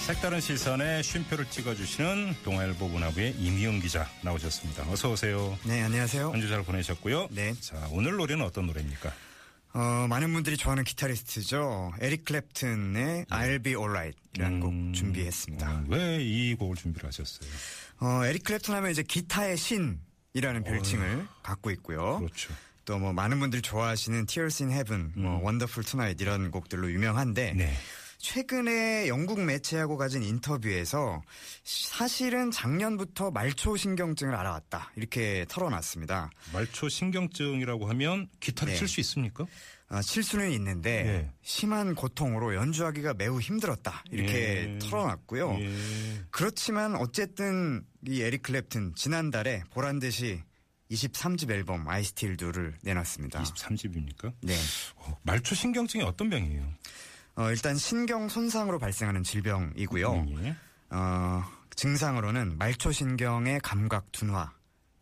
색다른 시선에 쉼표를 찍어주시는 동아일보 문화부의 이미영 기자 나오셨습니다. 어서 오세요. 네, 안녕하세요. 한 주 잘 보내셨고요. 네. 자, 오늘 노래는 어떤 노래입니까? 어, 많은 분들이 좋아하는 기타리스트죠. 에릭 클랩튼의 I'll Be Alright이라는 곡 준비했습니다. 어, 왜이 곡을 준비를 하셨어요? 어, 에릭 클랩튼 하면 이제 기타의 신이라는 별칭을 갖고 있고요. 그렇죠. 또 뭐 많은 분들이 좋아하시는 Tears in Heaven, 뭐 Wonderful Tonight 이런 곡들로 유명한데 네. 최근에 영국 매체하고 가진 인터뷰에서 사실은 작년부터 말초 신경증을 알아왔다 이렇게 털어놨습니다. 말초 신경증이라고 하면 기타를 네. 칠수 있습니까? 아, 칠 수는 있는데 네. 심한 고통으로 연주하기가 매우 힘들었다 이렇게 예. 털어놨고요. 예. 그렇지만 어쨌든 이 에릭 클랩튼 지난달에 보란 듯이 23집 앨범 아이스틸 두를 내놨습니다. 23집입니까? 네. 어, 말초 신경증이 어떤 병이에요? 어, 일단 신경 손상으로 발생하는 질병이고요. 예. 어, 증상으로는 말초신경의 감각 둔화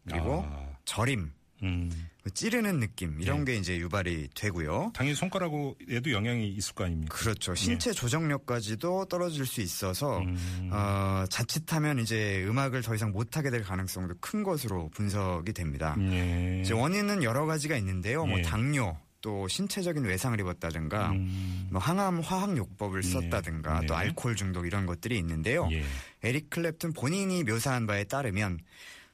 그리고 아. 저림, 음. 그 찌르는 느낌 이런 네. 게 이제 유발이 되고요. 당연히 손가락에도 영향이 있을 거 아닙니까? 그렇죠. 신체 조정력까지도 떨어질 수 있어서 음. 어, 자칫하면 이제 음악을 더 이상 못 하게 될 가능성도 큰 것으로 분석이 됩니다. 예. 이제 원인은 여러 가지가 있는데요. 뭐 예. 당뇨, 또 신체적인 외상을 입었다든가, 음. 뭐 항암 화학 요법을 네. 썼다든가, 네. 또 알코올 중독 이런 것들이 있는데요. 예. 에릭 클랩튼 본인이 묘사한 바에 따르면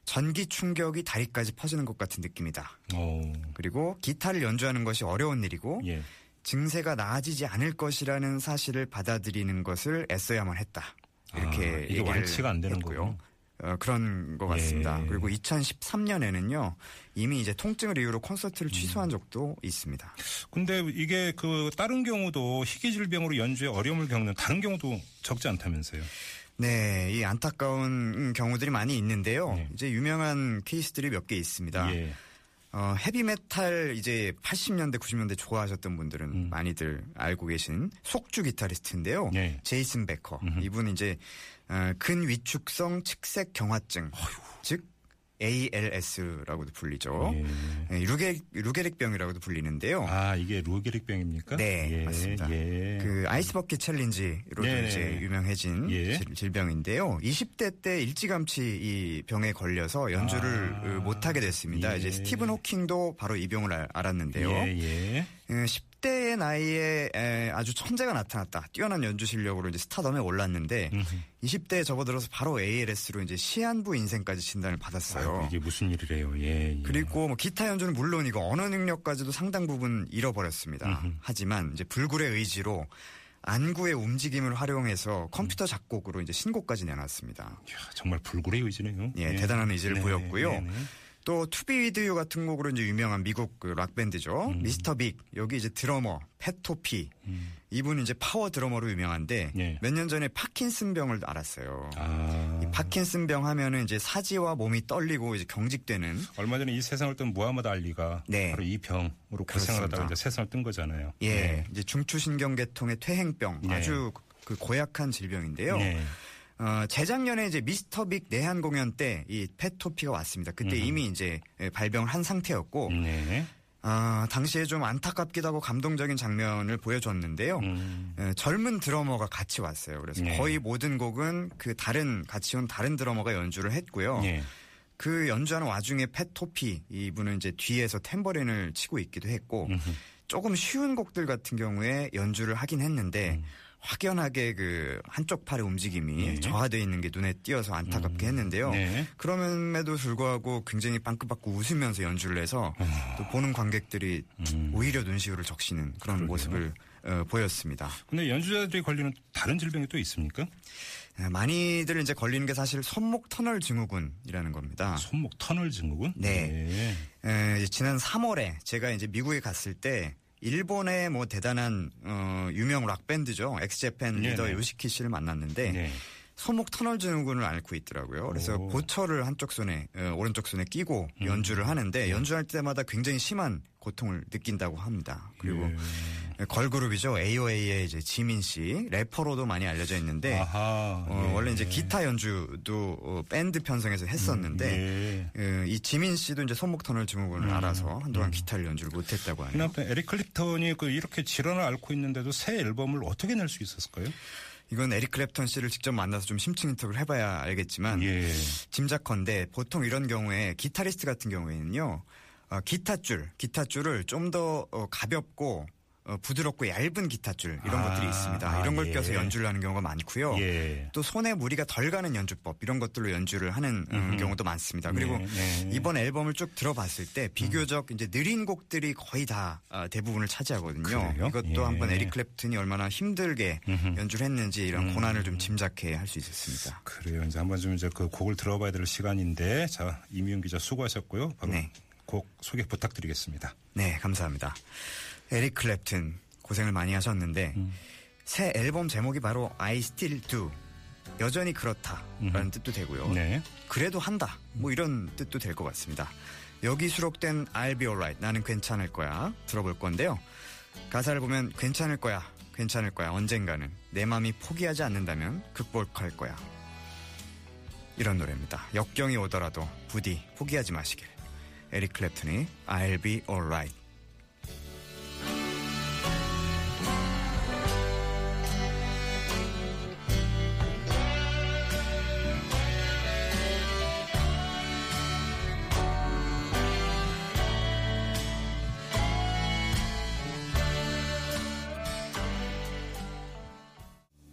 전기 충격이 다리까지 퍼지는 것 같은 느낌이다. 어. 그리고 기타를 연주하는 것이 어려운 일이고 예. 증세가 나아지지 않을 것이라는 사실을 받아들이는 것을 애써야만 했다. 이렇게 아, 이게 얘기를 완치가 안 되는 했고요. 거군요. 어, 그런 것 같습니다. 예. 그리고 2013년에는요 이미 이제 통증을 이유로 콘서트를 음. 취소한 적도 있습니다. 근데 이게 그 다른 경우도 희귀 질병으로 연주에 어려움을 겪는 다른 경우도 적지 않다면서요. 네, 이 안타까운 경우들이 많이 있는데요. 네. 이제 유명한 케이스들이 몇 개 있습니다. 예. 어, 헤비메탈 이제 80년대 90년대 좋아하셨던 분들은 음. 많이들 알고 계신 속주 기타리스트인데요. 네. 제이슨 베커. 음흠. 이분은 이제 어, 근위축성 측색 경화증, 즉 ALS라고도 불리죠. 예. 네, 루게 루게릭병이라고도 불리는데요. 아 이게 루게릭병입니까? 네, 예, 맞습니다. 예. 그 아이스버킷 챌린지로도 네. 이제 유명해진 예. 질- 질병인데요. 20대 때 일찌감치 이 병에 걸려서 연주를 아. 어, 못하게 됐습니다. 예. 이제 스티븐 호킹도 바로 이 병을 앓- 앓았는데요. 예, 예. 10대의 나이에 에, 아주 천재가 나타났다. 뛰어난 연주 실력으로 이제 스타덤에 올랐는데 음흠. 20대에 접어들어서 바로 ALS로 이제 시한부 인생까지 진단을 받았어요. 아이고, 이게 무슨 일이래요? 예. 예. 그리고 뭐 기타 연주는 물론이고 언어 능력까지도 상당 부분 잃어버렸습니다. 음흠. 하지만 이제 불굴의 의지로 안구의 움직임을 활용해서 컴퓨터 작곡으로 이제 신곡까지 내놨습니다. 이야, 정말 불굴의 의지네요. 예, 대단한 의지를 보였고요. 네네. 또 To Be With You 같은 곡으로 이제 유명한 미국 그 락밴드죠. 음. 미스터 빅. 여기 이제 드러머 팻 토피. 음. 이분은 이제 파워 드러머로 유명한데 예. 몇년 전에 파킨슨 병을 앓았어요. 아. 이 파킨슨 병 하면은 이제 사지와 몸이 떨리고 이제 경직되는 얼마 전에 이 세상을 뜬 무하마드 알리가 네. 바로 이 병으로 고생을. 하다가 이제 세상을 뜬 거잖아요. 예, 네. 이제 중추신경계통의 퇴행병 네. 아주 그 고약한 질병인데요. 네. 어, 재작년에 이제 미스터 빅 내한 공연 때 이 페토피가 왔습니다. 그때 음. 이미 이제 예, 발병을 한 상태였고 네. 아, 당시에 좀 안타깝기도 하고 감동적인 장면을 보여줬는데요. 음. 예, 젊은 드러머가 같이 왔어요. 그래서 네. 거의 모든 곡은 그 다른 같이 온 다른 드러머가 연주를 했고요. 예. 그 연주하는 와중에 페토피 이분은 이제 뒤에서 탬버린을 치고 있기도 했고 음흠. 조금 쉬운 곡들 같은 경우에 연주를 하긴 했는데 음. 확연하게 그 한쪽 팔의 움직임이 예. 저하되어 있는 게 눈에 띄어서 안타깝게 했는데요. 네. 그럼에도 불구하고 굉장히 빵긋빵긋 웃으면서 연주를 해서 또 보는 관객들이 아. 음. 오히려 눈시울을 적시는 그런 그러게요. 모습을 어, 보였습니다. 근데 연주자들이 걸리는 다른 질병이 또 있습니까? 에, 많이들 이제 걸리는 게 사실 손목 터널 증후군이라는 겁니다. 손목 터널 증후군? 아. 네. 에, 지난 3월에 제가 이제 미국에 갔을 때 일본의 뭐 대단한 어, 유명 락 밴드죠. 엑스재팬 리더 네네. 요시키 씨를 만났는데 네. 손목 터널 증후군을 앓고 있더라고요. 그래서 오. 보철을 한쪽 손에 어, 오른쪽 손에 끼고 연주를 하는데 연주할 때마다 굉장히 심한 고통을 느낀다고 합니다. 그리고 예. 걸그룹이죠. AOA의 이제 지민 씨 래퍼로도 많이 알려져 있는데 아하. 어, 예. 원래 이제 기타 연주도 어, 밴드 편성에서 했었는데 예. 어, 이 지민 씨도 이제 손목 터널 증후군을 음. 앓아서 한동안 기타를 연주를 못했다고 하네요. 그나마 에릭 클랩튼이 그 이렇게 질환을 앓고 있는데도 새 앨범을 어떻게 낼 수 있었을까요? 이건 에릭 클랩턴 씨를 직접 만나서 좀 심층 인터뷰를 해봐야 알겠지만 예. 짐작컨대 보통 이런 경우에 기타리스트 같은 경우에는요 어, 기타줄 기타줄을 좀더 어, 가볍고 어, 부드럽고 얇은 기타줄 이런 아, 것들이 있습니다. 이런 아, 걸 예. 껴서 연주를 하는 경우가 많고요. 예. 또 손에 무리가 덜 가는 연주법 이런 것들로 연주를 하는 음. 경우도 많습니다. 그리고 네, 네. 이번 앨범을 쭉 들어봤을 때 비교적 이제 느린 곡들이 거의 다 아, 대부분을 차지하거든요. 그래요? 이것도 예. 한번 에릭 클랩튼이 얼마나 힘들게 음흠. 연주를 했는지 이런 음. 고난을 좀 짐작해 할 수 있었습니다. 그래요. 이제 한번 좀 이제 그 곡을 들어봐야 될 시간인데 자 이미윤 기자 수고하셨고요. 바로 네. 곡 소개 부탁드리겠습니다. 네, 감사합니다. 에릭 클랩튼 고생을 많이 하셨는데 음. 새 앨범 제목이 바로 I Still Do 여전히 그렇다라는 음흠. 뜻도 되고요. 네. 그래도 한다. 뭐 이런 뜻도 될 것 같습니다. 여기 수록된 I'll be alright. 나는 괜찮을 거야. 들어볼 건데요. 가사를 보면 괜찮을 거야. 괜찮을 거야. 언젠가는 내 마음이 포기하지 않는다면 극복할 거야. 이런 노래입니다. 역경이 오더라도 부디 포기하지 마시길. 에릭 클랩튼의 I'll be alright.